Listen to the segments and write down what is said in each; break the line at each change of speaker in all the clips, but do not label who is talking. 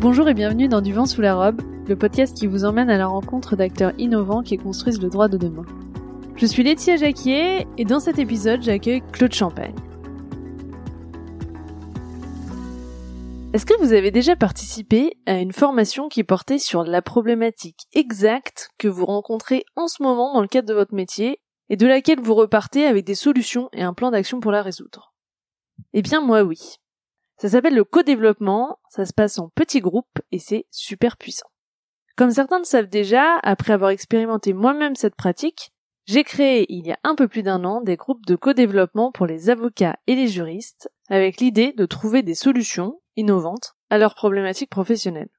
Bonjour et bienvenue dans Du vent sous la robe, le podcast qui vous emmène à la rencontre d'acteurs innovants qui construisent le droit de demain. Je suis Laetitia Jacquier et dans cet épisode, j'accueille Claude Champagne. Est-ce que vous avez déjà participé à une formation qui portait sur la problématique exacte que vous rencontrez en ce moment dans le cadre de votre métier et de laquelle vous repartez avec des solutions et un plan d'action pour la résoudre? Eh bien moi oui. Ça s'appelle le co-développement, ça se passe en petits groupes et c'est super puissant. Comme certains le savent déjà, après avoir expérimenté moi-même cette pratique, j'ai créé il y a un peu plus d'un an des groupes de co-développement pour les avocats et les juristes avec l'idée de trouver des solutions innovantes à leurs problématiques professionnelles.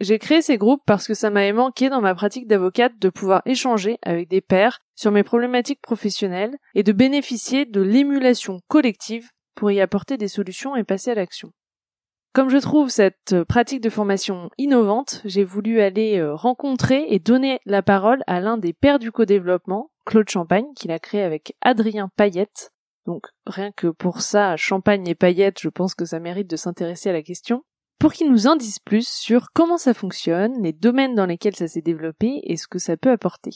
J'ai créé ces groupes parce que ça m'avait manqué dans ma pratique d'avocate de pouvoir échanger avec des pairs sur mes problématiques professionnelles et de bénéficier de l'émulation collective pour y apporter des solutions et passer à l'action. Comme je trouve cette pratique de formation innovante, j'ai voulu aller euh, rencontrer et donner la parole à l'un des pères du co-développement, Claude Champagne, qu'il a créé avec Adrien Payette. Donc rien que pour ça, Champagne et Payette, je pense que ça mérite de s'intéresser à la question. Pour qu'il nous en dise plus sur comment ça fonctionne, les domaines dans lesquels ça s'est développé et ce que ça peut apporter.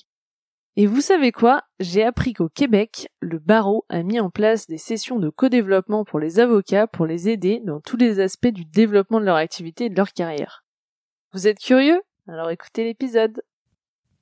Et vous savez quoi? J'ai appris qu'au Québec, le barreau a mis en place des sessions de co-développement pour les avocats pour les aider dans tous les aspects du développement de leur activité et de leur carrière. Vous êtes curieux? Alors écoutez l'épisode.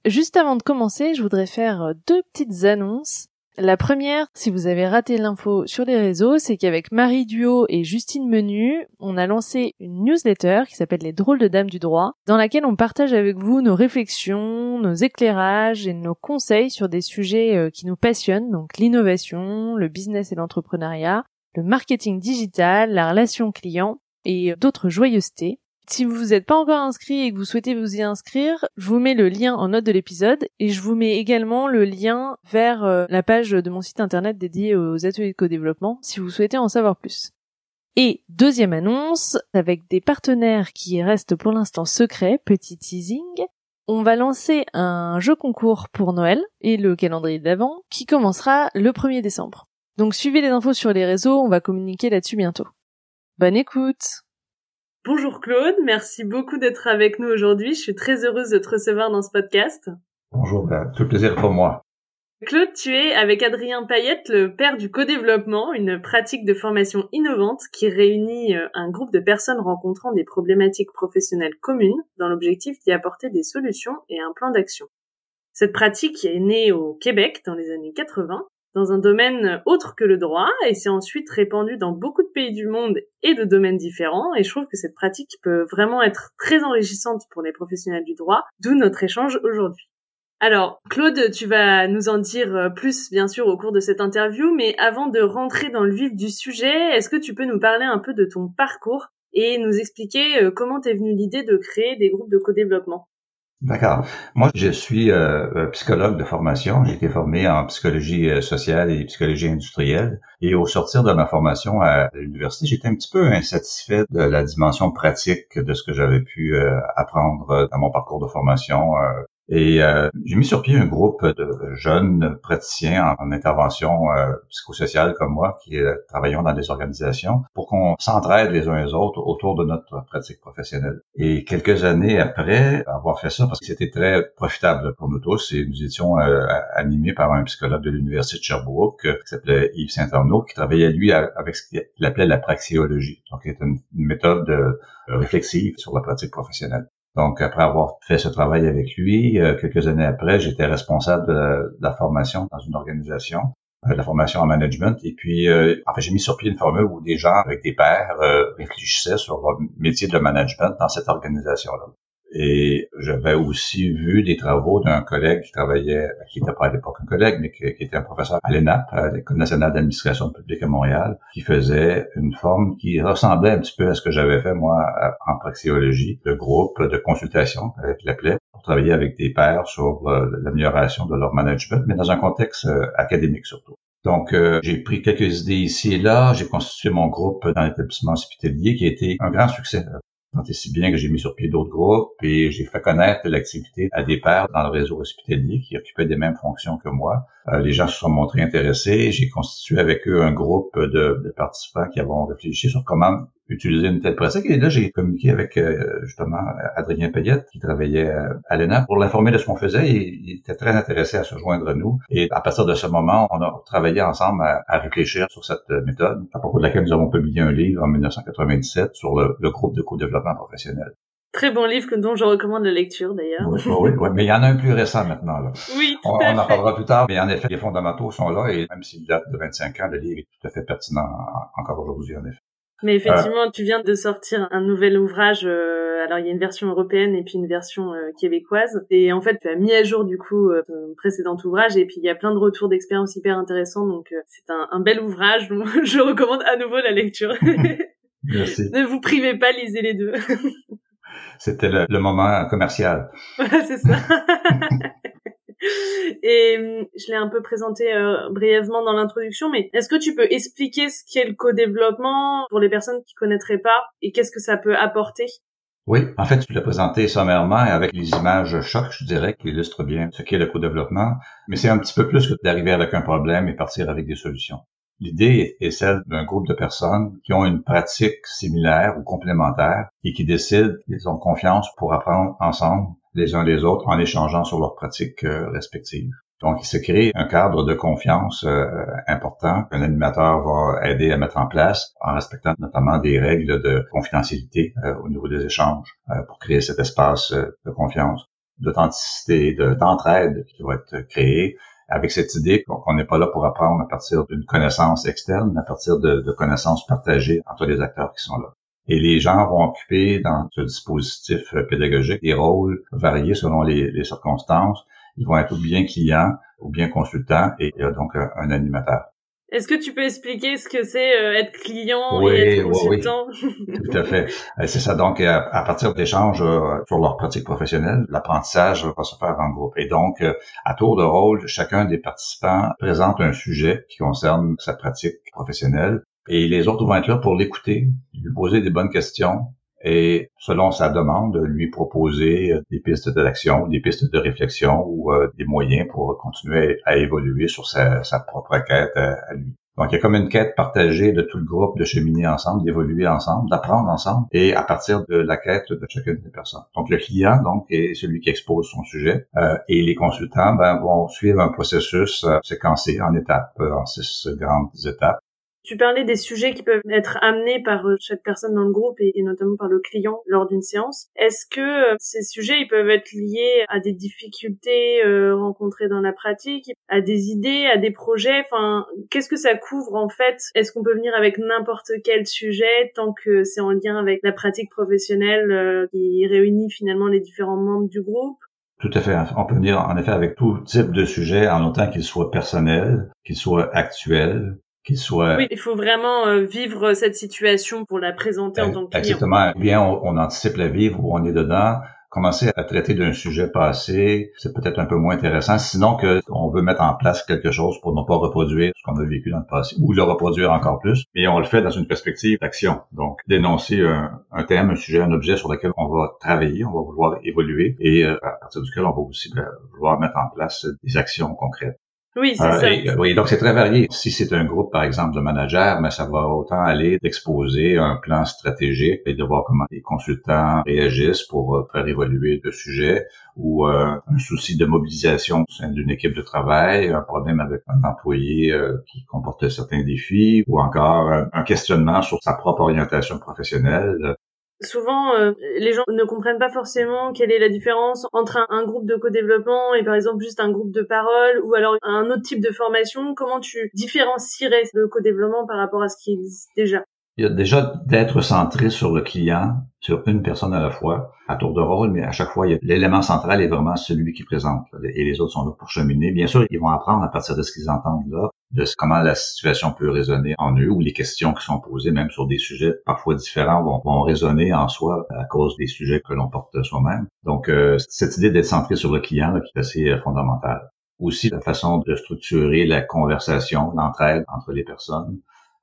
Juste avant de commencer, je voudrais faire deux petites annonces. La première, si vous avez raté l'info sur les réseaux, c'est qu'avec Marie Duo et Justine Menu, on a lancé une newsletter qui s'appelle Les drôles de dames du droit, dans laquelle on partage avec vous nos réflexions, nos éclairages et nos conseils sur des sujets euh, qui nous passionnent, donc l'innovation, le business et l'entrepreneuriat, le marketing digital, la relation client et d'autres joyeusetés. Si vous n'êtes pas encore inscrit et que vous souhaitez vous y inscrire, je vous mets le lien en note de l'épisode et je vous mets également le lien vers euh, la page de mon site internet dédié aux ateliers de co-développement si vous souhaitez en savoir plus. Et deuxième annonce, avec des partenaires qui restent pour l'instant secrets, petit teasing, on va lancer un jeu concours pour Noël et le calendrier d'avant qui commencera le 1er décembre. Donc suivez les infos sur les réseaux, on va communiquer là-dessus bientôt. Bonne écoute Bonjour Claude, merci beaucoup d'être avec nous aujourd'hui. Je suis très heureuse de te recevoir dans ce podcast.
Bonjour, ben, tout plaisir pour moi.
Claude, tu es avec Adrien Payette le père du co-développement, une pratique de formation innovante qui réunit euh, un groupe de personnes rencontrant des problématiques professionnelles communes dans l'objectif d'y apporter des solutions et un plan d'action. Cette pratique est née au Québec dans les années 80 dans un domaine autre que le droit et c'est ensuite répandu dans beaucoup de pays du monde et de domaines différents et je trouve que cette pratique peut vraiment être très enrichissante pour les professionnels du droit, d'où notre échange aujourd'hui. Alors, Claude, tu vas nous en dire plus, bien sûr, au cours de cette interview, mais avant de rentrer dans le vif du sujet, est-ce que tu peux nous parler un peu de ton parcours et nous expliquer euh, comment t'es venu l'idée de créer des groupes de co-développement?
D'accord. Moi, je suis euh, euh, psychologue de formation. J'ai été formé en psychologie euh, sociale et psychologie industrielle. Et au sortir de ma formation à l'université, j'étais un petit peu insatisfait de la dimension pratique de ce que j'avais pu apprendre dans mon parcours de formation et euh, j'ai mis sur pied un groupe de jeunes praticiens en, intervention euh, psychosociale comme moi qui euh, travaillons dans des organisations pour qu'on s'entraide les uns les autres autour de notre pratique professionnelle. Et quelques années après avoir fait ça, parce que c'était très profitable pour nous tous, et nous étions euh, animés par un psychologue de l'Université de Sherbrooke qui s'appelait Yves Saint-Arnaud, qui travaillait lui avec ce qu'il appelait la praxéologie, donc c'est une, une méthode réflexive sur la pratique professionnelle. Donc, après avoir fait ce travail avec lui, euh, quelques années après, j'étais responsable de, la formation dans une organisation, euh, de la formation en management. Et puis, euh, fait, j'ai mis sur pied une formule où des gens avec des pairs réfléchissaient sur leur métier de management dans cette organisation-là. Et j'avais aussi vu des travaux d'un collègue qui travaillait, qui n'était pas à l'époque un collègue, mais qui, était un professeur à l'ENAP, à l'École nationale d'administration publique à Montréal, qui faisait une forme qui ressemblait un petit peu à ce que j'avais fait moi en praxéologie, le groupe de consultation, avec l'appelait, pour travailler avec des pairs sur euh, l'amélioration de leur management, mais dans un contexte euh, académique surtout. Donc, euh, j'ai pris quelques idées ici et là. J'ai constitué mon groupe dans l'établissement hospitalier qui a été un grand succès. Tant et si bien que j'ai mis sur pied d'autres groupes et j'ai fait connaître l'activité à des pairs dans le réseau hospitalier qui occupaient des mêmes fonctions que moi les gens se sont montrés intéressés. J'ai constitué avec eux un groupe de, participants qui avons réfléchi sur comment utiliser une telle pratique. Et là, j'ai communiqué avec euh, justement Adrien Payette, qui travaillait à l'ENA, pour l'informer de ce qu'on faisait. Il était très intéressé à se joindre à nous. Et à partir de ce moment, on a travaillé ensemble à, réfléchir sur cette méthode, à propos de laquelle nous avons publié un livre en 1997 sur le, le groupe de co-développement professionnel.
Très bon livre dont je recommande la lecture d'ailleurs.
Oui, oui, oui, mais il y en a un plus récent maintenant. Là.
Oui, tout
on,
à
on en parlera plus tard, mais en effet, les fondamentaux sont là et même s'il date de 25 ans, le livre est tout à fait pertinent encore aujourd'hui, en effet.
Mais effectivement, tu viens de sortir un nouvel ouvrage. Euh, alors, il y a une version européenne et puis une version euh, québécoise. Et en fait, tu as mis à jour du coup euh, ton précédent ouvrage. Et puis, il y a plein de retours d'expérience hyper intéressants. Donc, c'est un, un, bel ouvrage. Donc, je recommande à nouveau la lecture.
Merci.
ne vous privez pas, lisez les deux.
C'était le, moment commercial.
c'est ça. Et hum, je l'ai un peu présenté euh, brièvement dans l'introduction, mais est-ce que tu peux expliquer ce qu'est le co-développement pour les personnes qui connaîtraient pas et qu'est-ce que ça peut apporter?
Oui, en fait, tu l'as présenté sommairement et avec les images choc, je dirais, qui illustrent bien ce qu'est le co-développement, mais c'est un petit peu plus que d'arriver avec un problème et partir avec des solutions. L'idée est celle d'un groupe de personnes qui ont une pratique similaire ou complémentaire et qui décident qu'ils ont confiance pour apprendre ensemble les uns les autres en échangeant sur leurs pratiques euh, respectives. Donc, il se crée un cadre de confiance euh, important qu'un animateur va aider à mettre en place en respectant notamment des règles de confidentialité euh, au niveau des échanges pour créer cet espace de confiance, d'authenticité, d'entraide qui va être créé avec cette idée qu'on n'est pas là pour apprendre à partir d'une connaissance externe, à partir de, connaissances partagées entre les acteurs qui sont là. Et les gens vont occuper dans ce dispositif pédagogique des rôles variés selon les, circonstances. Ils vont être ou bien clients ou bien consultants et il y donc un animateur.
Est-ce que tu peux expliquer ce que c'est euh, être client et être consultant
oui, Tout à fait. Euh, c'est ça. Donc, à, partir d'échanges euh, sur leur pratique professionnelle, l'apprentissage va se faire en groupe. Et donc, à tour de rôle, chacun des participants présente un sujet qui concerne sa pratique professionnelle. Et les autres vont être là pour l'écouter, lui poser des bonnes questions, et selon sa demande, lui proposer des pistes d'action, des pistes de réflexion ou euh, des moyens pour continuer à évoluer sur sa, propre quête à, lui. Donc, il y a comme une quête partagée de tout le groupe de cheminer ensemble, d'évoluer ensemble, d'apprendre ensemble, et à partir de la quête de chacune des personnes. Donc, le client, donc, est celui qui expose son sujet, euh, et les consultants ben, vont suivre un processus euh, séquencé en étapes, en six grandes étapes,
tu parlais des sujets qui peuvent être amenés par euh, chaque personne dans le groupe et, notamment par le client lors d'une séance. Est-ce que euh, ces sujets ils peuvent être liés à des difficultés euh, rencontrées dans la pratique, à des idées, à des projets? Enfin, qu'est-ce que ça couvre en fait? Est-ce qu'on peut venir avec n'importe quel sujet tant que c'est en lien avec la pratique professionnelle qui réunit finalement les différents membres du groupe?
Tout à fait. On peut venir en effet avec tout type de sujet en autant qu'il soit personnel, qu'il soit actuel,
oui, il faut vraiment euh, vivre cette situation pour la présenter en tant que client.
Exactement. Bien, on, anticipe la vivre où on est dedans. Commencer à traiter d'un sujet passé, c'est peut-être un peu moins intéressant. Sinon que on veut mettre en place quelque chose pour ne pas reproduire ce qu'on a vécu dans le passé ou le reproduire encore plus. Mais on le fait dans une perspective d'action. Donc, dénoncer un, un, thème, un sujet, un objet sur lequel on va travailler, on va vouloir évoluer et euh, à partir duquel on va aussi vouloir mettre en place des actions concrètes.
Oui, c'est euh, ça.
oui, donc c'est très varié. Si c'est un groupe, par exemple, de managers, mais ça va autant aller d'exposer un plan stratégique et de voir comment les consultants réagissent pour euh, faire évoluer le sujet ou euh, un souci de mobilisation au sein d'une équipe de travail, un problème avec un employé qui comporte certains défis ou encore un questionnement sur sa propre orientation professionnelle.
Souvent, euh, les gens ne comprennent pas forcément quelle est la différence entre un, groupe de co-développement et par exemple juste un groupe de parole ou alors un autre type de formation. Comment tu différencierais le co-développement par rapport à ce qui existe déjà?
Il y a déjà d'être centré sur le client, sur une personne à la fois, à tour de rôle, mais à chaque fois, l'élément central est vraiment celui qui présente. Et les autres sont là pour cheminer. Bien sûr, ils vont apprendre à partir de ce qu'ils entendent là, de comment la situation peut résonner en eux, ou les questions qui sont posées, même sur des sujets parfois différents, vont, résonner en soi à cause des sujets que l'on porte soi-même. Donc, euh, cette idée d'être centré sur le client là, qui est assez euh, fondamentale. Aussi, la façon de structurer la conversation, l'entraide entre les personnes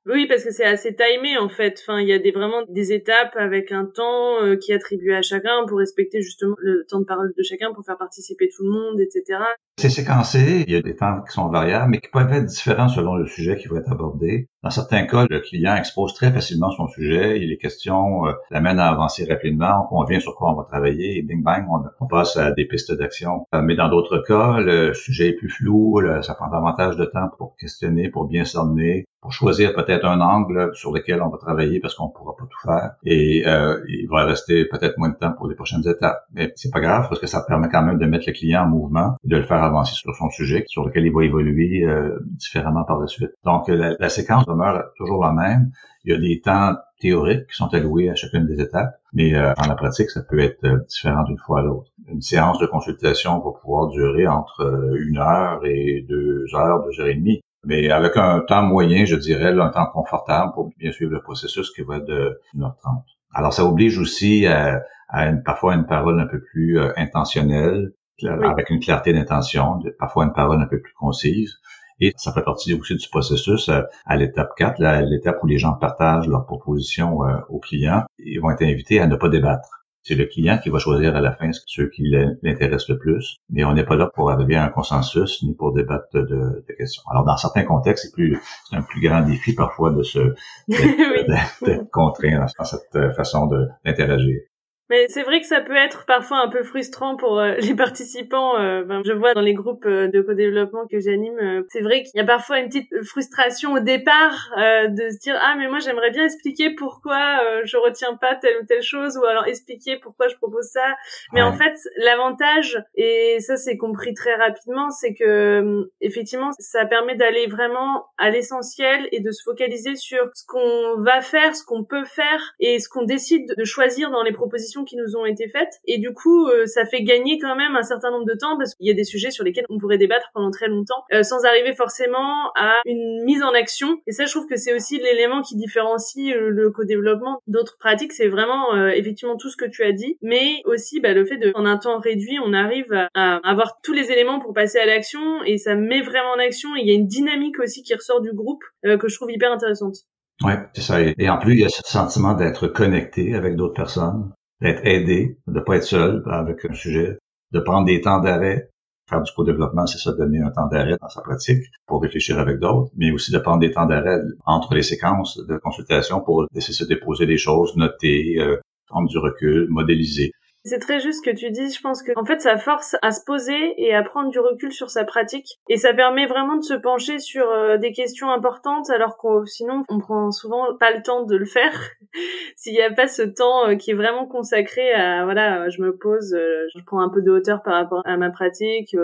oui, parce que c'est assez timé en fait. Enfin, il y a des vraiment des étapes avec un temps euh, qui est attribué à chacun pour respecter justement le temps de parole de chacun, pour faire participer tout le monde, etc.
C'est séquencé, il y a des temps qui sont variables, mais qui peuvent être différents selon le sujet qui va être abordé. Dans certains cas, le client expose très facilement son sujet, et les questions euh, l'amènent à avancer rapidement, on convient sur quoi on va travailler, et bing bang, on, passe à des pistes d'action. Euh, mais dans d'autres cas, le sujet est plus flou, ça prend davantage de temps pour questionner, pour bien s'emmener, pour choisir peut-être un angle sur lequel on va travailler parce qu'on pourra tout faire. Et euh, il va rester peut-être moins de temps pour les prochaines étapes. Mais c'est pas grave parce que ça permet quand même de mettre le client en mouvement et de le faire avancer sur son sujet sur lequel il va évoluer euh, différemment par la suite. Donc la, séquence demeure toujours la même. Il y a des temps théoriques qui sont alloués à chacune des étapes, mais euh, en la pratique, ça peut être euh, différent d'une fois à l'autre. Une séance de consultation va pouvoir durer entre euh, une heure et deux heures, deux heures et demie mais avec un temps moyen, je dirais, un temps confortable pour bien suivre le processus qui va être de 1h30. Alors, ça oblige aussi à, une, parfois une parole un peu plus euh, intentionnelle, avec une clarté d'intention, parfois une parole un peu plus concise. Et ça fait partie aussi du processus euh, à l'étape 4, l'étape où les gens partagent leurs propositions euh, aux clients. Ils vont être invités à ne pas débattre. C'est le client qui va choisir à la fin ceux qui l'intéressent le plus, mais on n'est pas là pour arriver à un consensus ni pour débattre de, questions. Alors dans certains contextes, c'est plus un plus grand défi parfois de se d'être contraint dans cette façon d'interagir.
Mais c'est vrai que ça peut être parfois un peu frustrant pour euh, les participants. Euh, ben, je vois dans les groupes euh, de co-développement que j'anime, c'est vrai qu'il y a parfois une petite frustration au départ de se dire ah mais moi j'aimerais bien expliquer pourquoi je retiens pas telle ou telle chose ou alors expliquer pourquoi je propose ça. Mais en fait l'avantage et ça c'est compris très rapidement, c'est que effectivement ça permet d'aller vraiment à l'essentiel et de se focaliser sur ce qu'on va faire, ce qu'on peut faire et ce qu'on décide de choisir dans les propositions qui nous ont été faites. Et du coup, euh, ça fait gagner quand même un certain nombre de temps parce qu'il y a des sujets sur lesquels on pourrait débattre pendant très longtemps euh, sans arriver forcément à une mise en action. Et ça, je trouve que c'est aussi l'élément qui différencie euh, le co-développement d'autres pratiques. C'est vraiment effectivement tout ce que tu as dit, mais aussi bah, le fait de, en un temps réduit, on arrive à, avoir tous les éléments pour passer à l'action et ça met vraiment en action. Et il y a une dynamique aussi qui ressort du groupe que je trouve hyper intéressante.
Ouais, c'est ça. Et en plus, il y a ce sentiment d'être connecté avec d'autres personnes d'être aidé, de pas être seul avec un sujet, de prendre des temps d'arrêt. Faire du co-développement, c'est ça, donner un temps d'arrêt dans sa pratique pour réfléchir avec d'autres, mais aussi de prendre des temps d'arrêt entre les séquences de consultation pour laisser se déposer des choses, noter, euh, prendre du recul, modéliser.
C'est très juste ce que tu dis. Je pense que, en fait, ça force à se poser et à prendre du recul sur sa pratique. Et ça permet vraiment de se pencher sur euh, des questions importantes, alors qu'on, sinon, on prend souvent pas le temps de le faire. S'il n'y a pas ce temps euh, qui est vraiment consacré à, voilà, je me pose, euh, je prends un peu de hauteur par rapport à ma pratique,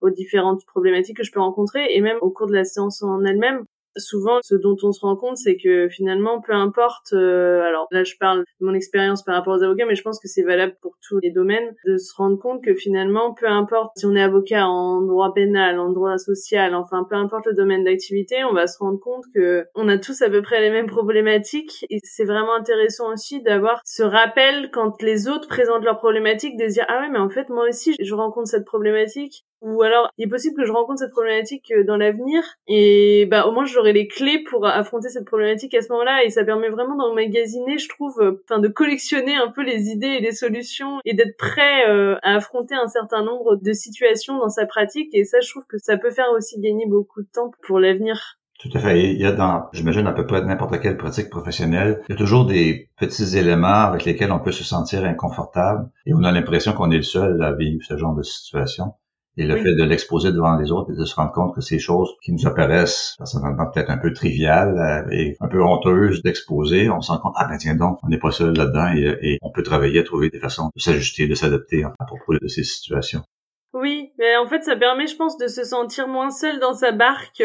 aux différentes problématiques que je peux rencontrer, et même au cours de la séance en elle-même, Souvent, ce dont on se rend compte, c'est que finalement, peu importe, euh, alors là je parle de mon expérience par rapport aux avocats, mais je pense que c'est valable pour tous les domaines, de se rendre compte que finalement, peu importe si on est avocat en droit pénal, en droit social, enfin peu importe le domaine d'activité, on va se rendre compte que on a tous à peu près les mêmes problématiques. Et c'est vraiment intéressant aussi d'avoir ce rappel quand les autres présentent leurs problématiques, de dire ah ouais mais en fait moi aussi je rencontre cette problématique ou alors il est possible que je rencontre cette problématique euh, dans l'avenir et bah au moins j'aurai les clés pour affronter cette problématique à ce moment-là et ça permet vraiment d'emmagasiner je trouve euh, enfin de collectionner un peu les idées et les solutions et d'être prêt euh, à affronter un certain nombre de situations dans sa pratique et ça je trouve que ça peut faire aussi gagner beaucoup de temps pour l'avenir.
Tout à fait. Il y a dans, j'imagine, à peu près n'importe quelle pratique professionnelle, il y a toujours des petits éléments avec lesquels on peut se sentir inconfortable et on a l'impression qu'on est le seul à vivre ce genre de situation. Et le fait de l'exposer devant les autres et de se rendre compte que ces choses qui nous apparaissent personnellement peut-être un peu triviales euh, et un peu honteuses d'exposer, on se rend compte, ah ben tiens donc, on n'est pas seul là-dedans et, on peut travailler à trouver des façons de s'ajuster, de s'adapter à propos de ces situations.
Oui, mais en fait, ça permet, je pense, de se sentir moins seul dans sa barque.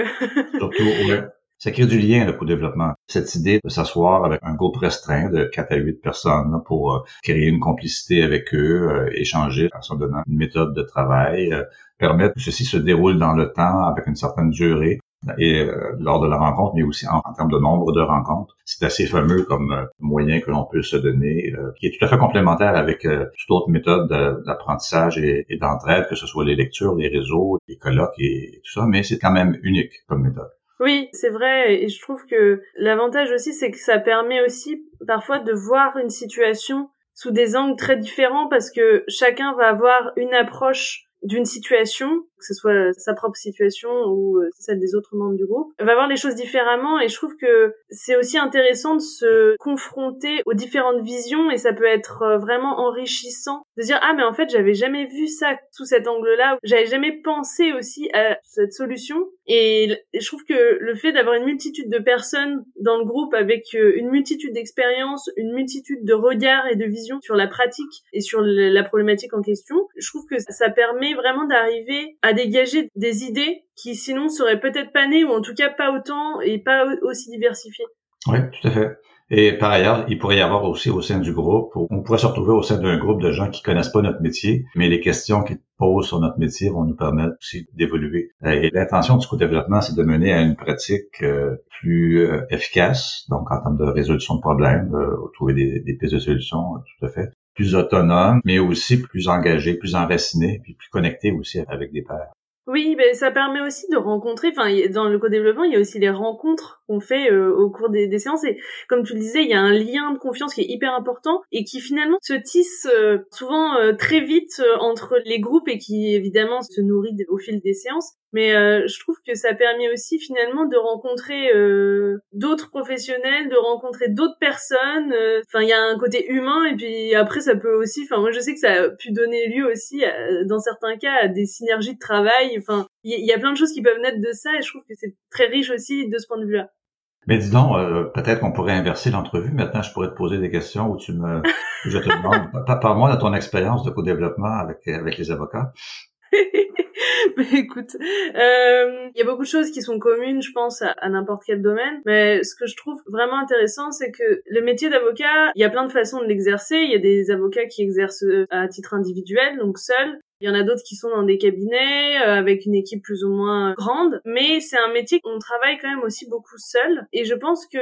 Surtout, ouais. Ça crée du lien, le co-développement. Cette idée de s'asseoir avec un groupe restreint de 4 à 8 personnes pour euh, créer une complicité avec eux, euh, échanger en donnant une méthode de travail, euh, permettre que ceci se déroule dans le temps avec une certaine durée et lors de la rencontre, mais aussi en, termes de nombre de rencontres. C'est assez fameux comme moyen que l'on peut se donner, qui est tout à fait complémentaire avec toute autre méthode d'apprentissage et d'entraide, que ce soit les lectures, les réseaux, les colloques et tout ça, mais c'est quand même unique comme méthode.
Oui, c'est vrai, et je trouve que l'avantage aussi, c'est que ça permet aussi parfois de voir une situation sous des angles très différents parce que chacun va avoir une approche d'une situation que ce soit sa propre situation ou celle des autres membres du groupe, va voir les choses différemment et je trouve que c'est aussi intéressant de se confronter aux différentes visions et ça peut être vraiment enrichissant de dire ah mais en fait j'avais jamais vu ça sous cet angle-là, j'avais jamais pensé aussi à cette solution. Et je trouve que le fait d'avoir une multitude de personnes dans le groupe avec une multitude d'expériences, une multitude de regards et de visions sur la pratique et sur la problématique en question, je trouve que ça permet vraiment d'arriver à dégager des idées qui sinon seraient peut-être pas nées ou en tout cas pas autant et pas aussi diversifiées.
Oui, tout à fait. Et par ailleurs, il pourrait y avoir aussi au sein du groupe, on pourrait se retrouver au sein d'un groupe de gens qui connaissent pas notre métier, mais les questions qu'ils posent sur notre métier vont nous permettre aussi d'évoluer. Et l'intention du co-développement, c'est de mener à une pratique euh, plus euh, efficace, donc en termes de résolution de problèmes, de trouver des, des pistes de solutions, tout à fait, plus autonome, mais aussi plus engagé, plus enraciné, puis plus connecté aussi avec des pairs.
Oui, ben ça permet aussi de rencontrer. Enfin, dans le co-développement, il y a aussi les rencontres qu'on fait euh, au cours des, séances. Et comme tu le disais, il y a un lien de confiance qui est hyper important et qui finalement se tisse euh, souvent euh, très vite entre les groupes et qui évidemment se nourrit au fil des séances. Mais je trouve que ça permet aussi finalement de rencontrer d'autres professionnels, de rencontrer d'autres personnes. Enfin, il y a un côté humain et puis après ça peut aussi. Enfin, moi je sais que ça a pu donner lieu aussi, dans certains cas, à des synergies de travail Enfin, il y, a plein de choses qui peuvent naître de ça et je trouve que c'est très riche aussi de ce point de vue-là.
Mais dis donc, euh, peut-être qu'on pourrait inverser l'entrevue. Maintenant, je pourrais te poser des questions où tu me, je te demande, parle-moi de ton expérience de co-développement avec avec les avocats.
mais écoute, euh, il y a beaucoup de choses qui sont communes, je pense, à, n'importe quel domaine. Mais ce que je trouve vraiment intéressant, c'est que le métier d'avocat, il y a plein de façons de l'exercer. Il y a des avocats qui exercent à titre individuel, donc seul. Il y en a d'autres qui sont dans des cabinets euh, avec une équipe plus ou moins grande, mais c'est un métier qu'on travaille quand même aussi beaucoup seul. Et je pense que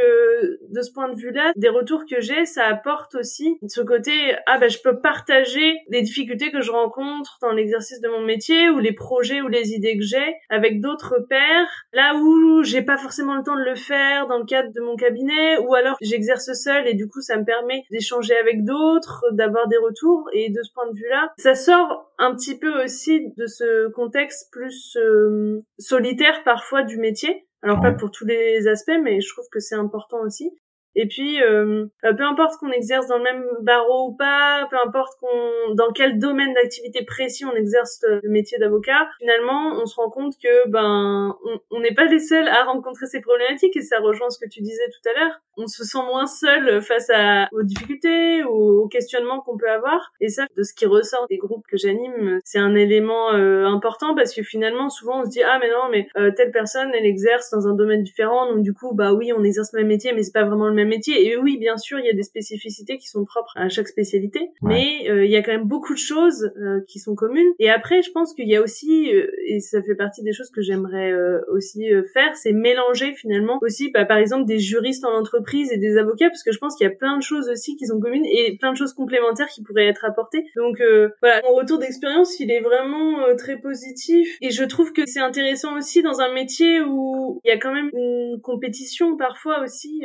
de ce point de vue-là, des retours que j'ai, ça apporte aussi ce côté ah ben je peux partager les difficultés que je rencontre dans l'exercice de mon métier ou les projets ou les idées que j'ai avec d'autres pairs, là où j'ai pas forcément le temps de le faire dans le cadre de mon cabinet ou alors j'exerce seul et du coup ça me permet d'échanger avec d'autres, d'avoir des retours et de ce point de vue-là, ça sort un petit peu aussi de ce contexte plus euh, solitaire parfois du métier. Alors pas pour tous les aspects, mais je trouve que c'est important aussi. Et puis, euh, euh, peu importe qu'on exerce dans le même barreau ou pas, peu importe qu'on dans quel domaine d'activité précis on exerce le métier d'avocat, finalement, on se rend compte que ben on n'est pas les seuls à rencontrer ces problématiques et ça rejoint ce que tu disais tout à l'heure. On se sent moins seul face à, aux difficultés ou aux questionnements qu'on peut avoir. Et ça, de ce qui ressort des groupes que j'anime, c'est un élément euh, important parce que finalement, souvent, on se dit ah mais non, mais telle personne, elle exerce dans un domaine différent, donc du coup, bah oui, on exerce le même métier, mais c'est pas vraiment le même métier. Et oui, bien sûr, il y a des spécificités qui sont propres à chaque spécialité, mais euh, il y a quand même beaucoup de choses euh, qui sont communes. Et après, je pense qu'il y a aussi, euh, et ça fait partie des choses que j'aimerais aussi faire, c'est mélanger finalement aussi, bah, par exemple, des juristes en entreprise et des avocats, parce que je pense qu'il y a plein de choses aussi qui sont communes et plein de choses complémentaires qui pourraient être apportées. Donc voilà, mon retour d'expérience, il est vraiment très positif. Et je trouve que c'est intéressant aussi dans un métier où il y a quand même une compétition parfois aussi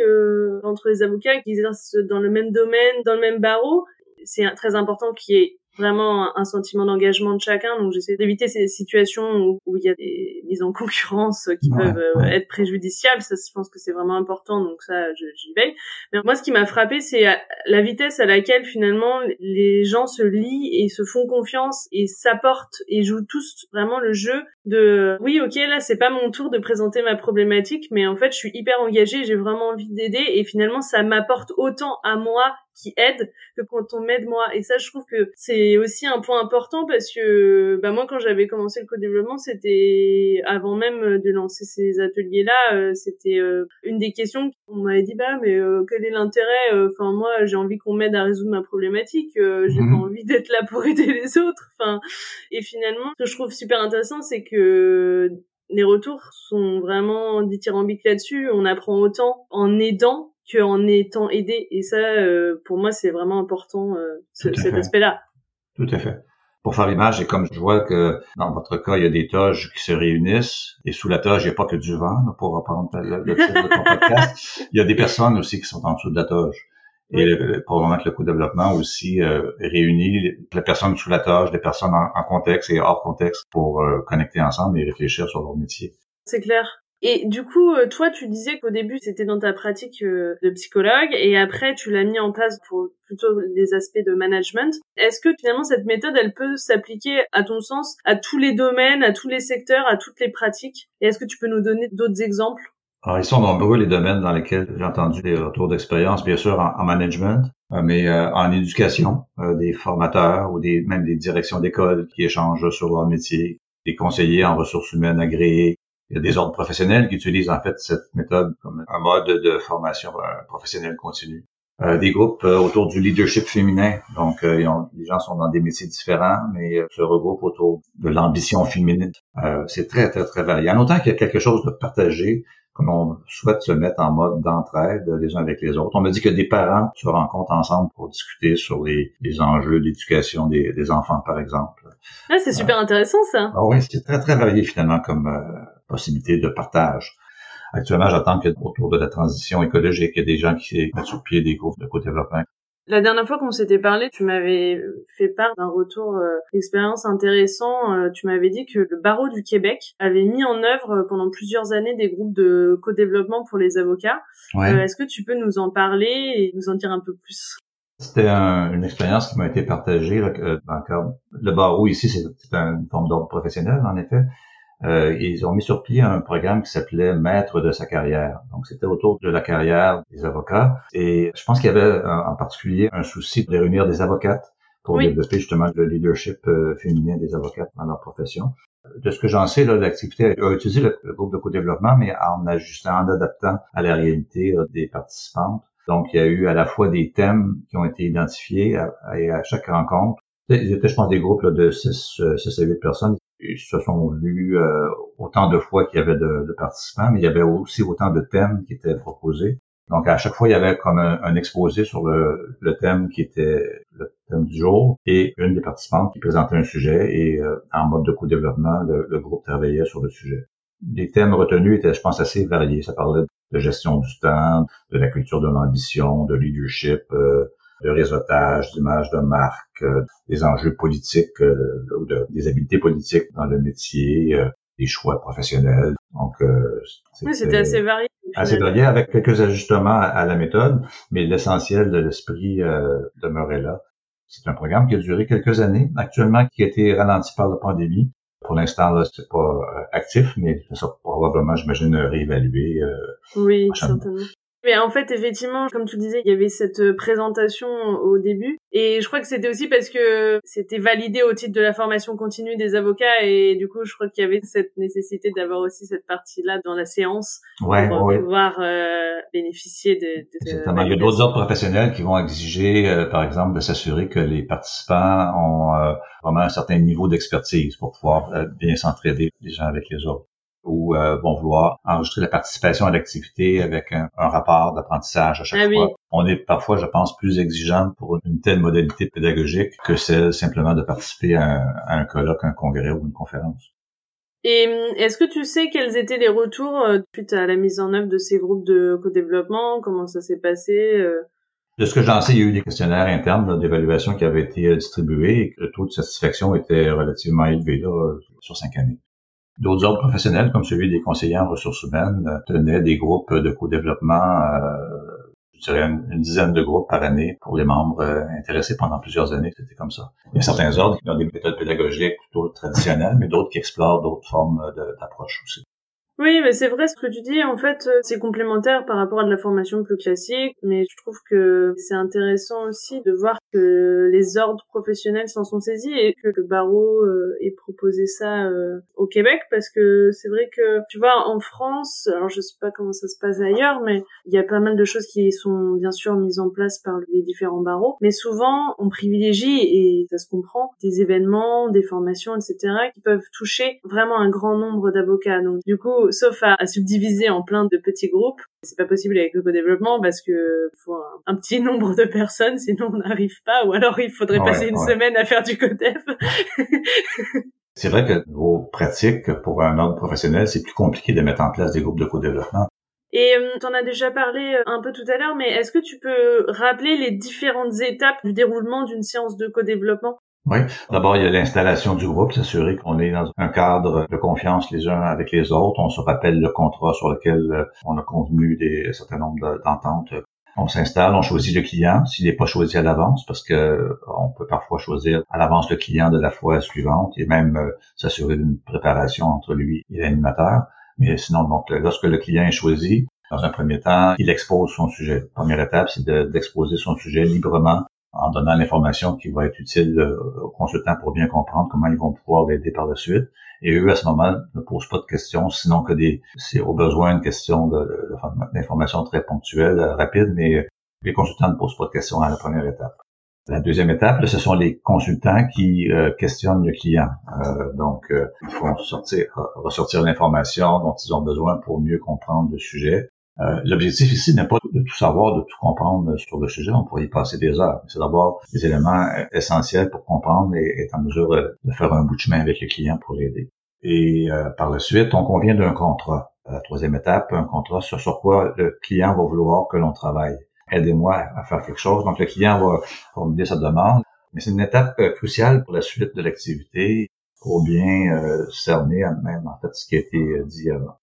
entre les avocats qui exercent dans le même domaine, dans le même barreau. C'est très important qu'il y ait vraiment un sentiment d'engagement de chacun. Donc j'essaie d'éviter ces situations où, il y a des mises en concurrence qui peuvent euh, être préjudiciables. Ça, je pense que c'est vraiment important. Donc ça, j'y veille. Mais moi, ce qui m'a frappé, c'est la vitesse à laquelle finalement les gens se lient et se font confiance et s'apportent et jouent tous vraiment le jeu de oui, ok, là c'est pas mon tour de présenter ma problématique, mais en fait je suis hyper engagée, j'ai vraiment envie d'aider et finalement ça m'apporte autant à moi qui aide que quand on m'aide moi. Et ça, je trouve que c'est aussi un point important parce que bah moi, quand j'avais commencé le co-développement, c'était avant même de lancer ces ateliers-là, euh, c'était euh, une des questions qu'on m'avait dit bah mais euh, quel est l'intérêt Enfin moi, j'ai envie qu'on m'aide à résoudre ma problématique. j'ai mhm. pas envie d'être là pour aider les autres. Enfin et finalement, ce que je trouve super intéressant, c'est que les retours sont vraiment dithyrambiques là-dessus. On apprend autant en aidant qu'en étant aidé. Et ça, euh, pour moi, c'est vraiment important, euh, cet aspect-là.
Tout à fait. Pour faire l'image, et comme je vois que dans votre cas, il y a des toges qui se réunissent, et sous la toge, il n'y a pas que du vent, pour reprendre le, titre de ton podcast. Il y a des personnes aussi qui sont en dessous de la toge. Et le, probablement que le co-développement aussi euh, réunit les personnes sous la tâche, les personnes en, contexte et hors contexte pour euh, connecter ensemble et réfléchir sur leur métier.
C'est clair. Et du coup, euh, toi, tu disais qu'au début, c'était dans ta pratique euh, de psychologue, et après, tu l'as mis en place pour plutôt les aspects de management. Est-ce que finalement, cette méthode, elle peut s'appliquer, à ton sens, à tous les domaines, à tous les secteurs, à toutes les pratiques? Et est-ce que tu peux nous donner d'autres exemples?
Alors, ils sont nombreux les domaines dans lesquels j'ai entendu des retours d'expérience, bien sûr en, management, euh, mais en éducation, des formateurs ou des même des directions d'école qui échangent sur leur métier, des conseillers en ressources humaines agréés, il y a des ordres professionnels qui utilisent en fait cette méthode comme un mode de formation euh, professionnelle continue. Euh, des groupes euh, autour du leadership féminin. Donc, les gens sont dans des métiers différents, mais se regroupent autour de l'ambition féminine. c'est très, très, très varié. En autant qu'il y a quelque chose de partagé, comme on souhaite se mettre en mode d'entraide les uns avec les autres. On me dit que des parents se rencontrent ensemble pour discuter sur les, enjeux d'éducation des, enfants, par exemple.
Ah, c'est super intéressant, ça.
Ah oui, c'est très, très varié, finalement, comme possibilité de partage. Actuellement, j'attends qu'autour de la transition écologique, il y a des gens qui mettent sur pied des groupes de co-développement.
La dernière fois qu'on s'était parlé, tu m'avais fait part d'un retour euh, d'expérience intéressant. Euh, tu m'avais dit que le barreau du Québec avait mis en œuvre euh, pendant plusieurs années des groupes de co-développement pour les avocats. Est-ce que tu peux nous en parler et nous en dire un peu plus?
C'était une expérience qui m'a été partagée là, dans le cadre. Le barreau ici, c'est une forme d'ordre professionnel, en effet. Euh, ils ont mis sur pied un programme qui s'appelait Maître de sa carrière. Donc, c'était autour de la carrière des avocats. Et je pense qu'il y avait en particulier un souci de réunir des avocates pour développer justement le leadership euh, féminin des avocates dans leur profession. De ce que j'en sais, l'activité a utilisé le, groupe de co-développement, mais en ajustant, en adaptant à la réalité des participantes. Donc, il y a eu à la fois des thèmes qui ont été identifiés et à, chaque rencontre. Ils étaient, je pense, des groupes de 6, 6 à 8 personnes ils se sont vus euh, autant de fois qu'il y avait de, participants, mais il y avait aussi autant de thèmes qui étaient proposés. Donc à chaque fois, il y avait comme un, exposé sur le, thème qui était le thème du jour et une des participantes qui présentait un sujet et euh, en mode de co-développement, le, groupe travaillait sur le sujet. Les thèmes retenus étaient, je pense, assez variés. Ça parlait de gestion du temps, de la culture de l'ambition, de leadership, euh, de réseautage, d'image de marque, euh, des enjeux politiques euh, ou des habiletés politiques dans le métier, euh, des choix professionnels. Donc,
oui, c'était assez varié.
Assez varié avec quelques ajustements à, la méthode, mais l'essentiel de l'esprit demeurait là. C'est un programme qui a duré quelques années, actuellement qui a été ralenti par la pandémie. Pour l'instant, là, c'est pas actif, mais ça sera probablement, j'imagine, réévalué.
oui, certainement. Mais en fait, effectivement, comme tu disais, il y avait cette euh, présentation au début. Et je crois que c'était aussi parce que c'était validé au titre de la formation continue des avocats. Et du coup, je crois qu'il y avait cette nécessité d'avoir aussi cette partie-là dans la séance
pour euh,
pouvoir euh, bénéficier de...
de il y a d'autres ordres professionnels qui vont exiger, par exemple, de s'assurer que les participants ont vraiment un certain niveau d'expertise pour pouvoir bien s'entraider les uns avec les autres ou euh, vont vouloir enregistrer la participation à l'activité avec un, rapport d'apprentissage à chaque ah fois. On est parfois, je pense, plus exigeant pour une telle modalité pédagogique que celle simplement de participer à un, colloque, un congrès ou une conférence.
Et hum, est-ce que tu sais quels étaient les retours euh, suite à la mise en œuvre de ces groupes de co-développement? Comment ça s'est passé euh?
De ce que j'en sais, il y a eu des questionnaires internes d'évaluation qui avaient été distribués et que le taux de satisfaction était relativement élevé sur cinq années. D'autres ordres professionnels, comme celui des conseillers en ressources humaines, euh, tenaient des groupes de co-développement, euh, je dirais une, dizaine de groupes par année pour les membres euh, intéressés pendant plusieurs années. C'était comme ça. Il y a certains ordres qui ont des méthodes pédagogiques plutôt traditionnelles, mais d'autres qui explorent d'autres formes d'approche aussi.
Oui, mais c'est vrai ce que tu dis. En fait, euh, c'est complémentaire par rapport à de la formation plus classique, mais je trouve que c'est intéressant aussi de voir que les ordres professionnels s'en sont saisis et que le barreau euh, ait proposé ça euh, au Québec, parce que c'est vrai que tu vois en France, alors je sais pas comment ça se passe ailleurs, mais il y a pas mal de choses qui sont bien sûr mises en place par les différents barreaux, mais souvent on privilégie et ça se comprend des événements, des formations, etc. qui peuvent toucher vraiment un grand nombre d'avocats. Donc du coup sauf à, subdiviser en plein de petits groupes. C'est pas possible avec le co-développement parce que faut un, petit nombre de personnes, sinon on n'arrive pas, ou alors il faudrait passer une semaine à faire du co-dev.
c'est vrai que vos pratiques pour un ordre professionnel, c'est plus compliqué de mettre en place des groupes de co-développement.
Et euh, tu en as déjà parlé euh, un peu tout à l'heure, mais est-ce que tu peux rappeler les différentes étapes du déroulement d'une séance de co-développement?
Oui. D'abord, il y a l'installation du groupe, s'assurer qu'on est dans un cadre de confiance les uns avec les autres. On se rappelle le contrat sur lequel euh, on a convenu des un certain nombre d'ententes. On s'installe, on choisit le client s'il n'est pas choisi à l'avance, parce que on peut parfois choisir à l'avance le client de la fois suivante et même s'assurer d'une préparation entre lui et l'animateur. Mais sinon, donc, lorsque le client est choisi, dans un premier temps, il expose son sujet. première étape, c'est d'exposer son sujet librement en donnant l'information qui va être utile euh, aux consultants pour bien comprendre comment ils vont pouvoir l'aider par la suite. Et eux, à ce moment, ne posent pas de questions, sinon que des, c'est au besoin une question d'information très ponctuelle, euh, rapide, mais les consultants ne posent pas de questions à la première étape. La deuxième étape, ce sont les consultants qui euh, questionnent le client. Euh, donc, euh, ils font sortir, ressortir l'information dont ils ont besoin pour mieux comprendre le sujet. L'objectif ici n'est pas de tout savoir, de tout comprendre sur le sujet. On pourrait y passer des heures. C'est d'avoir des éléments essentiels pour comprendre et être en mesure de faire un bout de chemin avec le client pour l'aider. Et par la suite, on convient d'un contrat. La troisième étape, un contrat sur, sur quoi le client va vouloir que l'on travaille aidez-moi à faire quelque chose. Donc, le client va formuler sa demande. Mais c'est une étape euh, cruciale pour la suite de l'activité pour bien euh, cerner même en fait ce qui a été euh, dit avant.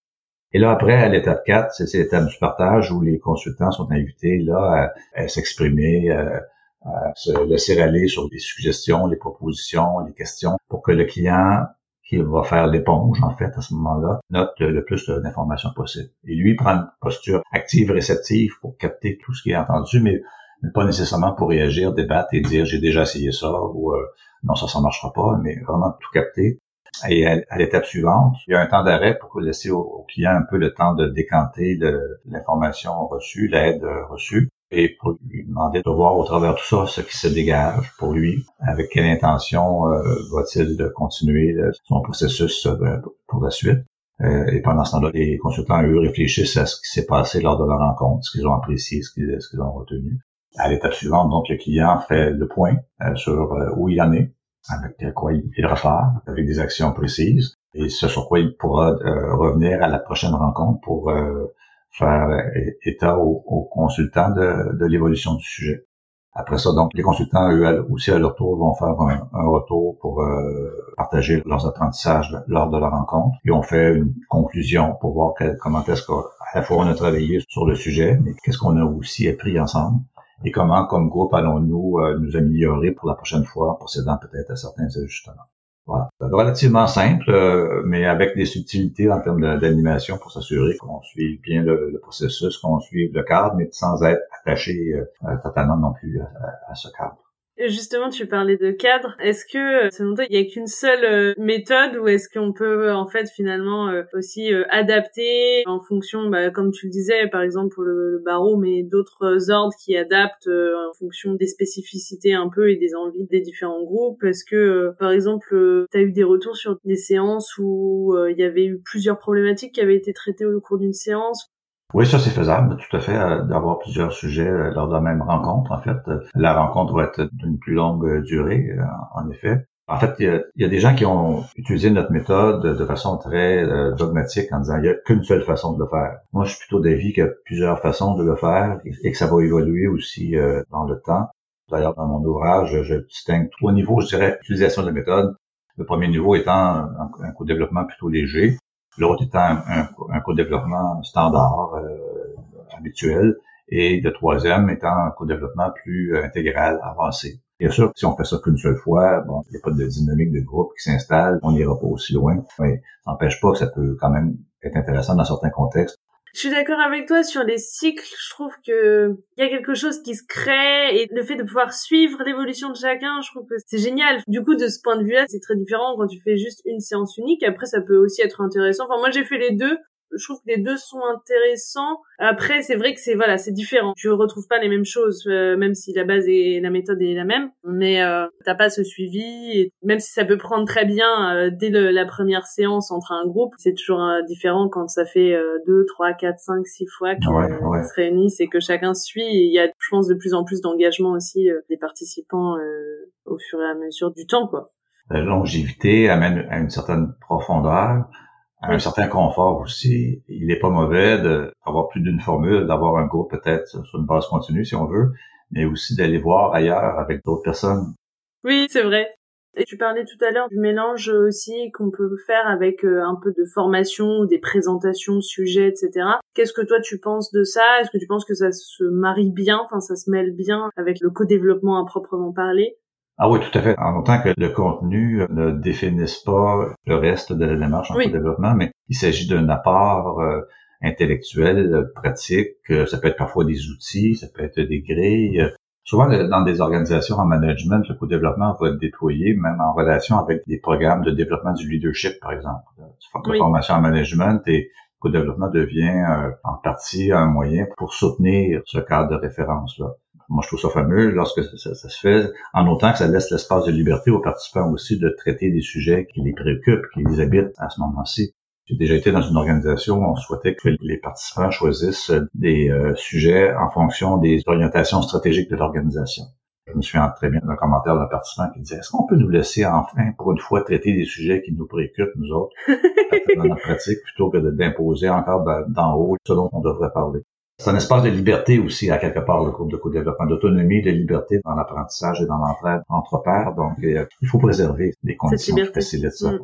Et là, après, à l'étape 4, c'est l'étape du partage où les consultants sont invités là à, s'exprimer, à, se laisser aller sur les suggestions, les propositions, les questions pour que le client qui va faire l'éponge, en fait, à ce moment-là, note le plus d'informations possible. Et lui prend une posture active, réceptive pour capter tout ce qui est entendu, mais, pas nécessairement pour réagir, débattre et dire j'ai déjà essayé ça ou euh, non, ça, ça marchera pas, mais vraiment tout capter. Et à, l'étape suivante, il y a un temps d'arrêt pour laisser au, client un peu le temps de décanter l'information reçue, l'aide reçue et pour lui demander de voir au travers de tout ça ce qui se dégage pour lui, avec quelle intention euh, va-t-il continuer son processus euh, pour la suite. Euh, et pendant ce temps-là, les consultants, eux, réfléchissent à ce qui s'est passé lors de leur rencontre, ce qu'ils ont apprécié, ce qu'ils, ont retenu. À l'étape suivante, donc, le client fait le point sur où il en est, avec quoi il, il repart, avec des actions précises, et ce sur quoi il pourra revenir à la prochaine rencontre pour faire état aux, consultants de, l'évolution du sujet. Après ça, donc, les consultants, eux aussi, à leur tour, vont faire un, retour pour euh, partager leurs apprentissages lors de la rencontre. Et on fait une conclusion pour voir comment est-ce qu'à la fois on a travaillé sur le sujet, mais qu'est-ce qu'on a aussi appris ensemble et comment, comme groupe, allons-nous euh, nous améliorer pour la prochaine fois, en procédant peut-être à certains ajustements? Voilà. Relativement simple, euh, mais avec des subtilités en termes d'animation pour s'assurer qu'on suive bien le, processus, qu'on suive le cadre, mais sans être attaché euh, totalement non plus à ce cadre.
Justement, tu parlais de cadre. Est-ce que, euh, selon toi, il n'y a qu'une seule euh, méthode ou est-ce qu'on peut, en fait, finalement, euh, aussi adapter en fonction, bah, comme tu le disais, par exemple pour le, barreau, mais d'autres ordres qui adaptent en fonction des spécificités un peu et des envies des différents groupes? Est-ce que, par exemple, tu as eu des retours sur des séances où il y avait eu plusieurs problématiques qui avaient été traitées au cours d'une séance?
Oui, ça c'est faisable, tout à fait, euh, d'avoir plusieurs sujets euh, lors de la même rencontre. En fait, euh, la rencontre va être d'une plus longue durée, en effet. En fait, il y, a, des gens qui ont utilisé notre méthode de façon très dogmatique en disant il n'y a qu'une seule façon de le faire. Moi, je suis plutôt d'avis qu'il y a plusieurs façons de le faire et que ça va évoluer aussi dans le temps. D'ailleurs, dans mon ouvrage, je distingue trois niveaux, je dirais, d'utilisation de la méthode. Le premier niveau étant un, un co-développement plutôt léger, l'autre étant un, un, co-développement standard, euh, habituel, et le troisième étant un co-développement plus intégral, avancé. Bien sûr, si on fait ça qu'une seule fois, bon, il n'y a pas de dynamique de groupe qui s'installe, on n'ira pas aussi loin, mais ça n'empêche pas que ça peut quand même être intéressant dans certains contextes
je suis d'accord avec toi sur les cycles. Je trouve que il y a quelque chose qui se crée et le fait de pouvoir suivre l'évolution de chacun, je trouve que c'est génial. Du coup, de ce point de vue-là, c'est très différent quand tu fais juste une séance unique. Après, ça peut aussi être intéressant. Enfin, moi, j'ai fait les deux je trouve que les deux sont intéressants. Après, c'est vrai que c'est voilà, c'est différent. Tu retrouves pas les mêmes choses, euh, même si la base et la méthode est la même. Mais euh, t'as pas ce suivi, et même si ça peut prendre très bien euh, dès la première séance entre un groupe, c'est toujours euh, différent quand ça fait deux, trois, quatre, cinq, six fois qu'ils se réunissent et que chacun suit. il y a, je pense, de plus en plus d'engagement aussi des participants au fur et à mesure du temps, quoi.
La longévité amène à une certaine profondeur un certain confort aussi. Il n'est pas mauvais d'avoir plus d'une formule, d'avoir un groupe peut-être sur une base continue si on veut, mais aussi d'aller voir ailleurs avec d'autres personnes.
Oui, c'est vrai. Et tu parlais tout à l'heure du mélange aussi qu'on peut faire avec euh, un peu de formation ou des présentations de sujets, etc. Qu'est-ce que toi tu penses de ça? Est-ce que tu penses que ça se marie bien, enfin ça se mêle bien avec le co-développement à proprement parler?
Ah oui, tout à fait. En autant que le contenu ne définisse pas le reste de la démarche en co-développement, mais il s'agit d'un apport euh, intellectuel, pratique. Ça peut être parfois des outils, ça peut être des grilles, Souvent, dans des organisations en management, le co-développement va être déployé même en relation avec des programmes de développement du leadership, par exemple. Tu fais formation en management et le co-développement devient euh, en partie un moyen pour soutenir ce cadre de référence-là. Moi, je trouve ça fameux lorsque ça, se fait, en autant que ça laisse l'espace de liberté aux participants aussi de traiter des sujets qui les préoccupent, qui les habitent à ce moment-ci. J'ai déjà été dans une organisation où on souhaitait que les participants choisissent des euh, sujets en fonction des orientations stratégiques de l'organisation. Je me souviens très bien d'un commentaire d'un participant qui disait Est-ce qu'on peut nous laisser enfin, pour une fois, traiter des sujets qui nous préoccupent, nous autres, dans notre pratique, plutôt que d'imposer encore d'en haut ce dont on devrait parler? C'est un espace de liberté aussi, à quelque part, le groupe de co-développement, d'autonomie, de liberté dans l'apprentissage et dans l'entraide entre pairs. Donc, euh, il faut préserver les conditions qui facilitent ça. Mm.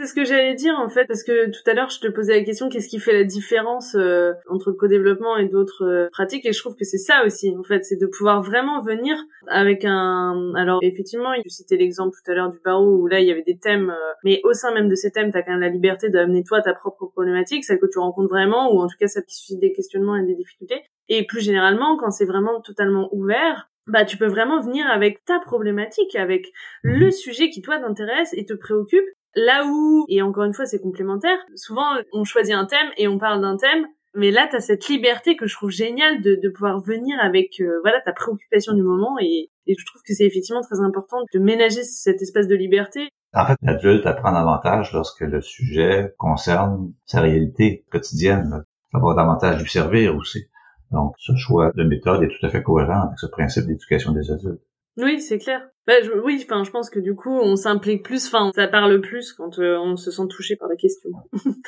C'est ce que j'allais dire en fait, parce que tout à l'heure je te posais la question qu'est-ce qui fait la différence euh, entre le co-développement et d'autres euh, pratiques, et je trouve que c'est ça aussi en fait, c'est de pouvoir vraiment venir avec un. Alors effectivement, tu citais l'exemple tout à l'heure du barreau où là il y avait des thèmes, euh, mais au sein même de ces thèmes, t'as quand même la liberté d'amener toi ta propre problématique, celle que tu rencontres vraiment, ou en tout cas celle qui suscite des questionnements et des difficultés. Et plus généralement, quand c'est vraiment totalement ouvert, bah tu peux vraiment venir avec ta problématique, avec le mhm. sujet qui toi t'intéresse et te préoccupe, Là où, et encore une fois c'est complémentaire, souvent on choisit un thème et on parle d'un thème, mais là tu as cette liberté que je trouve géniale de, de pouvoir venir avec euh, voilà ta préoccupation du moment et, et je trouve que c'est effectivement très important de ménager cet espace de liberté.
En fait, l'adulte apprend davantage lorsque le sujet concerne sa réalité quotidienne. Ça va davantage lui servir aussi. Donc, ce choix de méthode est tout à fait cohérent avec ce principe d'éducation des adultes.
Oui, c'est clair. Bah, oui, enfin, je pense que du coup, on s'implique plus, enfin, ça parle plus quand euh, on se sent touché par la question.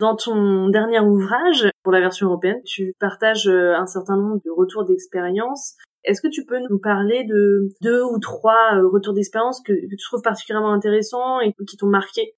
Dans ton dernier ouvrage, pour la version européenne, tu partages euh, un certain nombre de retours d'expérience. Est-ce que tu peux nous parler de deux ou trois euh, retours d'expérience que, que tu trouves particulièrement intéressants et qui t'ont marqué?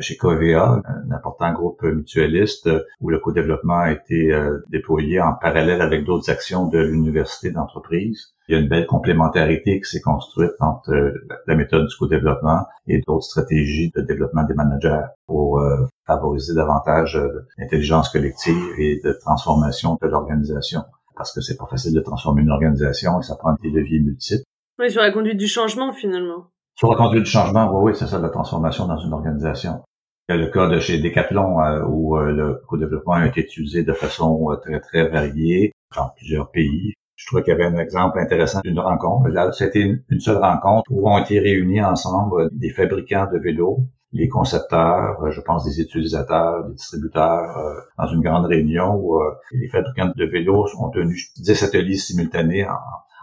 Chez Covea, un important groupe mutualiste où le co-développement a été euh, déployé en parallèle avec d'autres actions de l'université d'entreprise. Il y a une belle complémentarité qui s'est construite entre euh, la méthode du co-développement et d'autres stratégies de développement des managers pour euh, favoriser davantage l'intelligence collective et de transformation de l'organisation. Parce que c'est pas facile de transformer une organisation et ça prend des leviers multiples.
Oui, sur la conduite du changement finalement.
Sur la conduite du changement, oui, oui, c'est ça, la transformation dans une organisation. Il y a le cas de chez Decathlon euh, où euh, le co-développement a été utilisé de façon euh, très, très variée dans plusieurs pays. Je trouvais qu'il y avait un exemple intéressant d'une rencontre. Là, c'était une, seule rencontre où ont été réunis ensemble des fabricants de vélos, les concepteurs, je pense des utilisateurs, des distributeurs, dans une grande réunion où les fabricants de vélos ont tenu 10 ateliers simultanés en,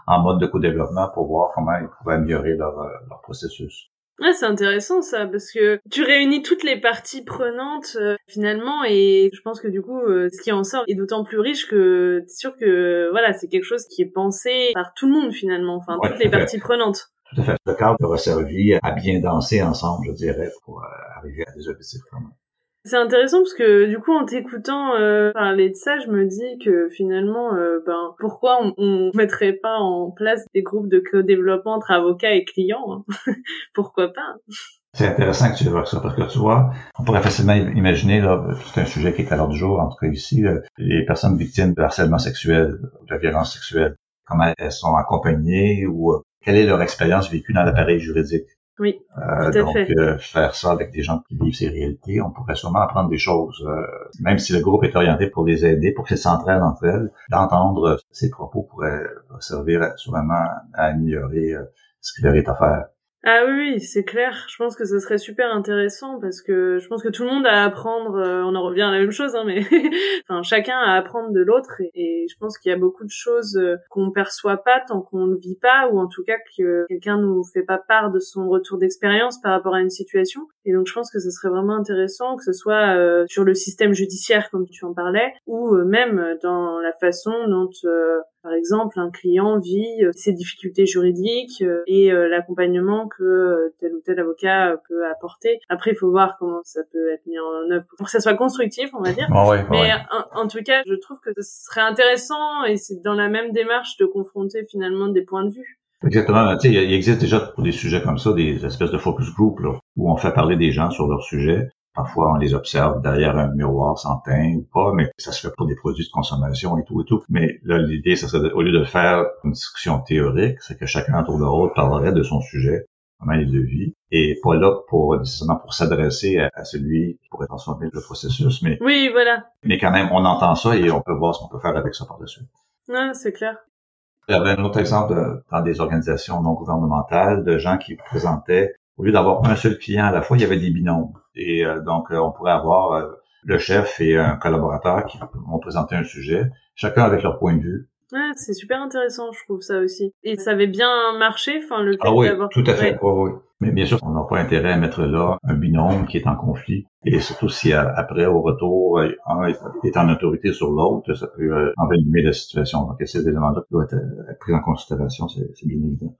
en mode de co-développement pour voir comment ils pouvaient améliorer leur, euh, leur processus.
Ouais, c'est intéressant ça parce que tu réunis toutes les parties prenantes euh, finalement et je pense que du coup euh, ce qui en sort est d'autant plus riche que c'est sûr que voilà c'est quelque chose qui est pensé par tout le monde finalement enfin toutes les parties prenantes.
Tout à fait. Le cadre aura servi à bien danser ensemble, je dirais, pour arriver à des objectifs communs.
C'est intéressant parce que du coup en t'écoutant euh, parler de ça, je me dis que finalement, euh, ben pourquoi on, on, mettrait pas en place des groupes de co-développement entre avocats et clients hein? Pourquoi pas?
C'est intéressant que tu évoques ça parce que tu vois, on pourrait facilement imaginer, là, c'est un sujet qui est à l'ordre du jour, en tout cas ici, euh, les personnes victimes de harcèlement sexuel, de violence sexuelle, comment elles sont accompagnées ou quelle est leur expérience vécue dans l'appareil juridique?
Oui, euh, tout à
donc, euh, faire ça avec des gens qui vivent ces réalités, on pourrait sûrement apprendre des choses, euh, même si le groupe est orienté pour les aider, pour qu'elles s'entraînent entre elles, d'entendre ces propos pourrait servir sûrement à améliorer ce qu'il leur est à faire.
Ah oui, c'est clair. Je pense que ce serait super intéressant parce que je pense que tout le monde a à apprendre. Euh, on en revient à la même chose, hein, mais enfin chacun a à apprendre de l'autre et, je pense qu'il y a beaucoup de choses euh, qu'on perçoit pas tant qu'on ne vit pas ou en tout cas que quelqu'un nous fait pas part de son retour d'expérience par rapport à une situation. Et donc je pense que ce serait vraiment intéressant que ce soit euh, sur le système judiciaire comme tu en parlais, ou euh, même dans la façon dont, euh, par exemple, un client vit ses difficultés juridiques et l'accompagnement que tel ou tel avocat peut apporter. Après, il faut voir comment ça peut être mis en œuvre pour que ça soit constructif, on va dire. Mais en, en, tout cas, je trouve que ce serait intéressant et c'est dans la même démarche de confronter finalement des points de vue.
Exactement. Tu sais, il existe déjà pour des sujets comme ça des espèces de focus group là, où on fait parler des gens sur leur sujet. Parfois, on les observe derrière un miroir sans teint ou pas, mais ça se fait pour des produits de consommation et tout et tout. Mais là, l'idée, ça serait, au lieu de faire une discussion théorique, c'est que chacun autour de l'autre parlerait de son sujet, comment il le vit, et pas là pour nécessairement pour s'adresser à, celui qui pourrait transformer le processus, mais
oui, voilà.
Mais quand même, on entend ça et on peut voir ce qu'on peut faire avec ça par-dessus.
Non, c'est clair.
Il y avait un autre exemple dans des organisations non gouvernementales de gens qui présentaient, au lieu d'avoir un seul client à la fois, il y avait des binômes. Et euh, donc, euh, on pourrait avoir euh, le chef et un collaborateur qui vont présenter un sujet, chacun avec leur point de vue.
Ouais, c'est super intéressant, je trouve ça aussi. Et ça avait bien marché, enfin le fait
ah oui, tout à fait. Oui, oui. Mais bien sûr, on n'a pas intérêt à mettre là un binôme qui est en conflit. Et surtout si après, au retour, un est en autorité sur l'autre, ça peut envenimer la situation. Donc, ces éléments-là doivent être pris en considération, c'est bien évident.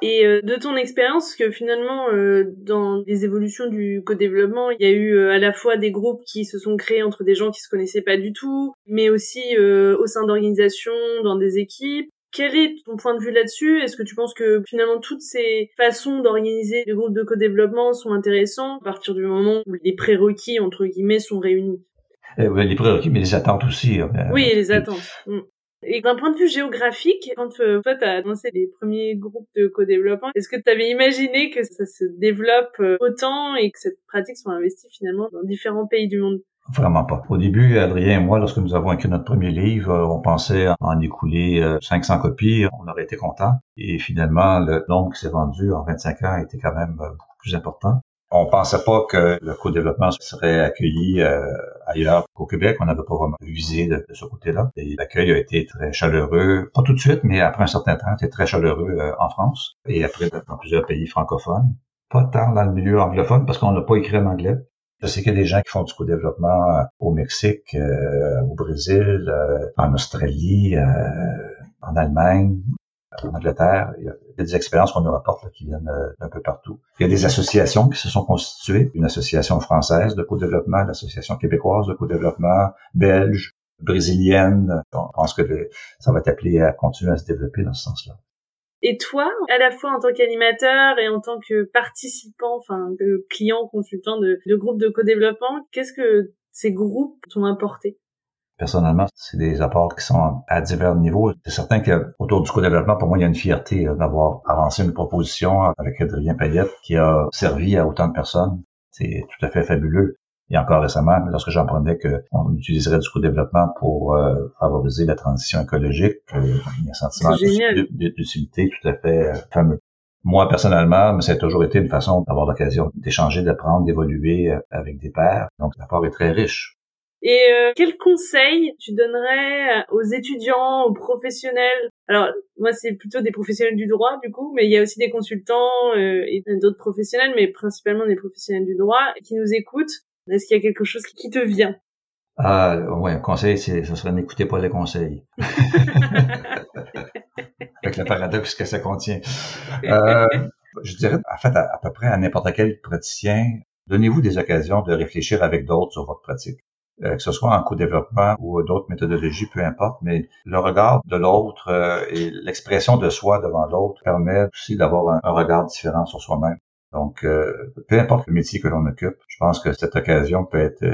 Et euh, de ton expérience, que finalement, euh, dans les évolutions du co-développement, il y a eu euh, à la fois des groupes qui se sont créés entre des gens qui se connaissaient pas du tout, mais aussi au sein d'organisations, dans des équipes. Quel est ton point de vue là-dessus? Est-ce que tu penses que finalement toutes ces façons d'organiser des groupes de co-développement sont intéressantes à partir du moment où les prérequis entre guillemets sont réunis?
Eh les prérequis, mais les attentes aussi. Hein.
oui, les attentes. Et d'un point de vue géographique, quand euh, toi tu as annoncé les premiers groupes de co-développement, est-ce que tu avais imaginé que ça se développe euh, autant et que cette pratique soit investie finalement dans différents pays du monde?
Vraiment pas. Au début, Adrien et moi, lorsque nous avons écrit notre premier livre, euh, on pensait en écouler 500 copies, on aurait été content. Et finalement, le nombre qui s'est vendu en 25 ans était quand même beaucoup plus important. On pensait pas que le co-développement serait accueilli euh, ailleurs qu'au Québec. On n'avait pas vraiment visé de, ce côté-là. Et l'accueil a été très chaleureux, pas tout de suite, mais après un certain temps, c'était très chaleureux euh, en France et après dans plusieurs pays francophones. Pas tant dans le milieu anglophone parce qu'on n'a pas écrit en anglais. Je sais qu'il y a des gens qui font du co-développement euh, au Mexique, au Brésil, en Australie, en Allemagne, en Angleterre. Il y a des expériences qu'on nous rapporte qui viennent euh, d'un peu partout. Il y a des associations qui se sont constituées. Une association française de co-développement, l'association québécoise de co-développement, belge, brésilienne. On pense que ça va être appelé à continuer à se développer dans ce sens-là.
Et toi, à la fois en tant qu'animateur et en tant que participant, enfin que client, consultant de, de groupes de co-développement, qu'est-ce que ces groupes t'ont apporté?
Personnellement, c'est des apports qui sont à divers niveaux. C'est certain que autour du co-développement, pour moi, il y a une fierté d'avoir avancé une proposition avec Adrien Payette qui a servi à autant de personnes. C'est tout à fait fabuleux. Et encore récemment, lorsque j'apprenais qu'on utiliserait du co-développement pour euh, favoriser la transition écologique, euh, il y a un sentiment d'utilité tout à fait euh, fameux. Moi, personnellement, ça a toujours été une façon d'avoir l'occasion d'échanger, d'apprendre, d'évoluer avec des pairs. Donc, l'apport est très riche.
Et euh, quel conseil tu donnerais euh, aux étudiants, aux professionnels? Alors moi c'est plutôt des professionnels du droit du coup, mais il y a aussi des consultants euh, et d'autres professionnels, mais principalement des professionnels du droit qui nous écoutent. Est-ce qu'il y a quelque chose qui te vient?
Ah ouais, un conseil, c'est ce serait n'écoutez pas les conseils. Avec le paradoxe que ça contient. Euh, je dirais en fait à peu près à n'importe quel praticien, donnez-vous des occasions de réfléchir avec d'autres sur votre pratique. Euh, que ce soit en co-développement ou d'autres méthodologies, peu importe, mais le regard de l'autre euh, et l'expression de soi devant l'autre permet aussi d'avoir un, regard différent sur soi-même. Donc, euh, peu importe le métier que l'on occupe, je pense que cette occasion peut être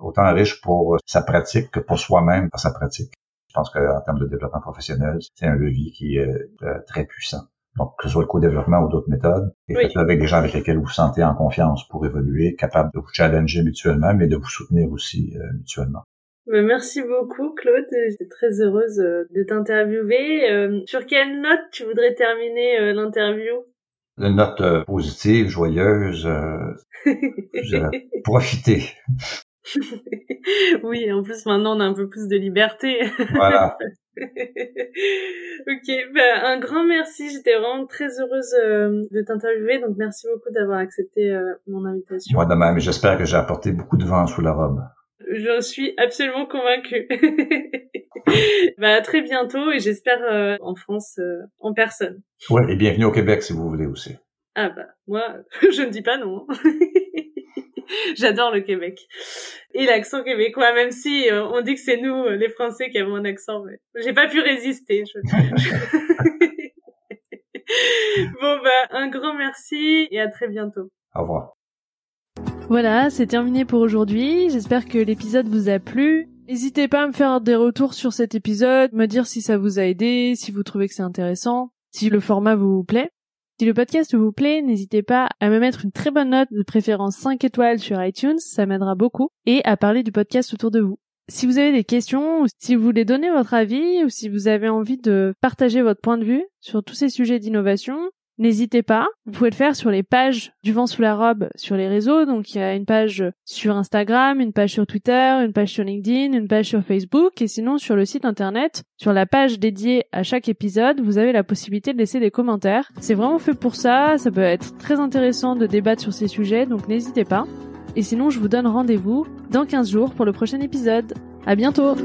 autant riche pour sa pratique que pour soi-même dans sa pratique. Je pense qu'en termes de développement professionnel, c'est un levier qui est très puissant. Donc, que ce soit le co-développement ou d'autres méthodes, et faites-le avec des gens avec lesquels vous vous sentez en confiance pour évoluer, capable de vous challenger mutuellement, mais de vous soutenir aussi euh, mutuellement.
Ben, merci beaucoup, Claude. J'étais très heureuse euh, de t'interviewer. Euh, sur quelle note tu voudrais terminer l'interview?
Une note positive, joyeuse. profiter.
oui, en plus maintenant on a un peu plus de liberté.
voilà.
ok, bah, un grand merci. J'étais vraiment très heureuse euh, de t'interviewer, donc merci beaucoup d'avoir accepté euh, mon invitation.
Moi même, j'espère que j'ai apporté beaucoup de vent sous la robe.
J'en suis absolument convaincue. bah, à très bientôt et j'espère euh, en France en personne.
Ouais, et bienvenue au Québec si vous voulez aussi.
Ah bah, moi, je ne dis pas non. J'adore le Québec. Et l'accent québécois, même si euh, on dit que c'est nous, euh, les Français, qui avons un accent, mais j'ai pas pu résister. bon, bah, un grand merci et à très bientôt.
Au revoir.
Voilà, c'est terminé pour aujourd'hui. J'espère que l'épisode vous a plu. N'hésitez pas à me faire des retours sur cet épisode, me dire si ça vous a aidé, si vous trouvez que c'est intéressant, si le format vous plaît. Si le podcast vous plaît, n'hésitez pas à me mettre une très bonne note, de préférence 5 étoiles sur iTunes, ça m'aidera beaucoup, et à parler du podcast autour de vous. Si vous avez des questions, ou si vous voulez donner votre avis, ou si vous avez envie de partager votre point de vue sur tous ces sujets d'innovation, N'hésitez pas, vous pouvez le faire sur les pages du vent sous la robe sur les réseaux. Donc il y a une page sur Instagram, une page sur Twitter, une page sur LinkedIn, une page sur Facebook et sinon sur le site internet, sur la page dédiée à chaque épisode, vous avez la possibilité de laisser des commentaires. C'est vraiment fait pour ça, ça peut être très intéressant de débattre sur ces sujets, donc n'hésitez pas. Et sinon je vous donne rendez-vous dans 15 jours pour le prochain épisode. À bientôt!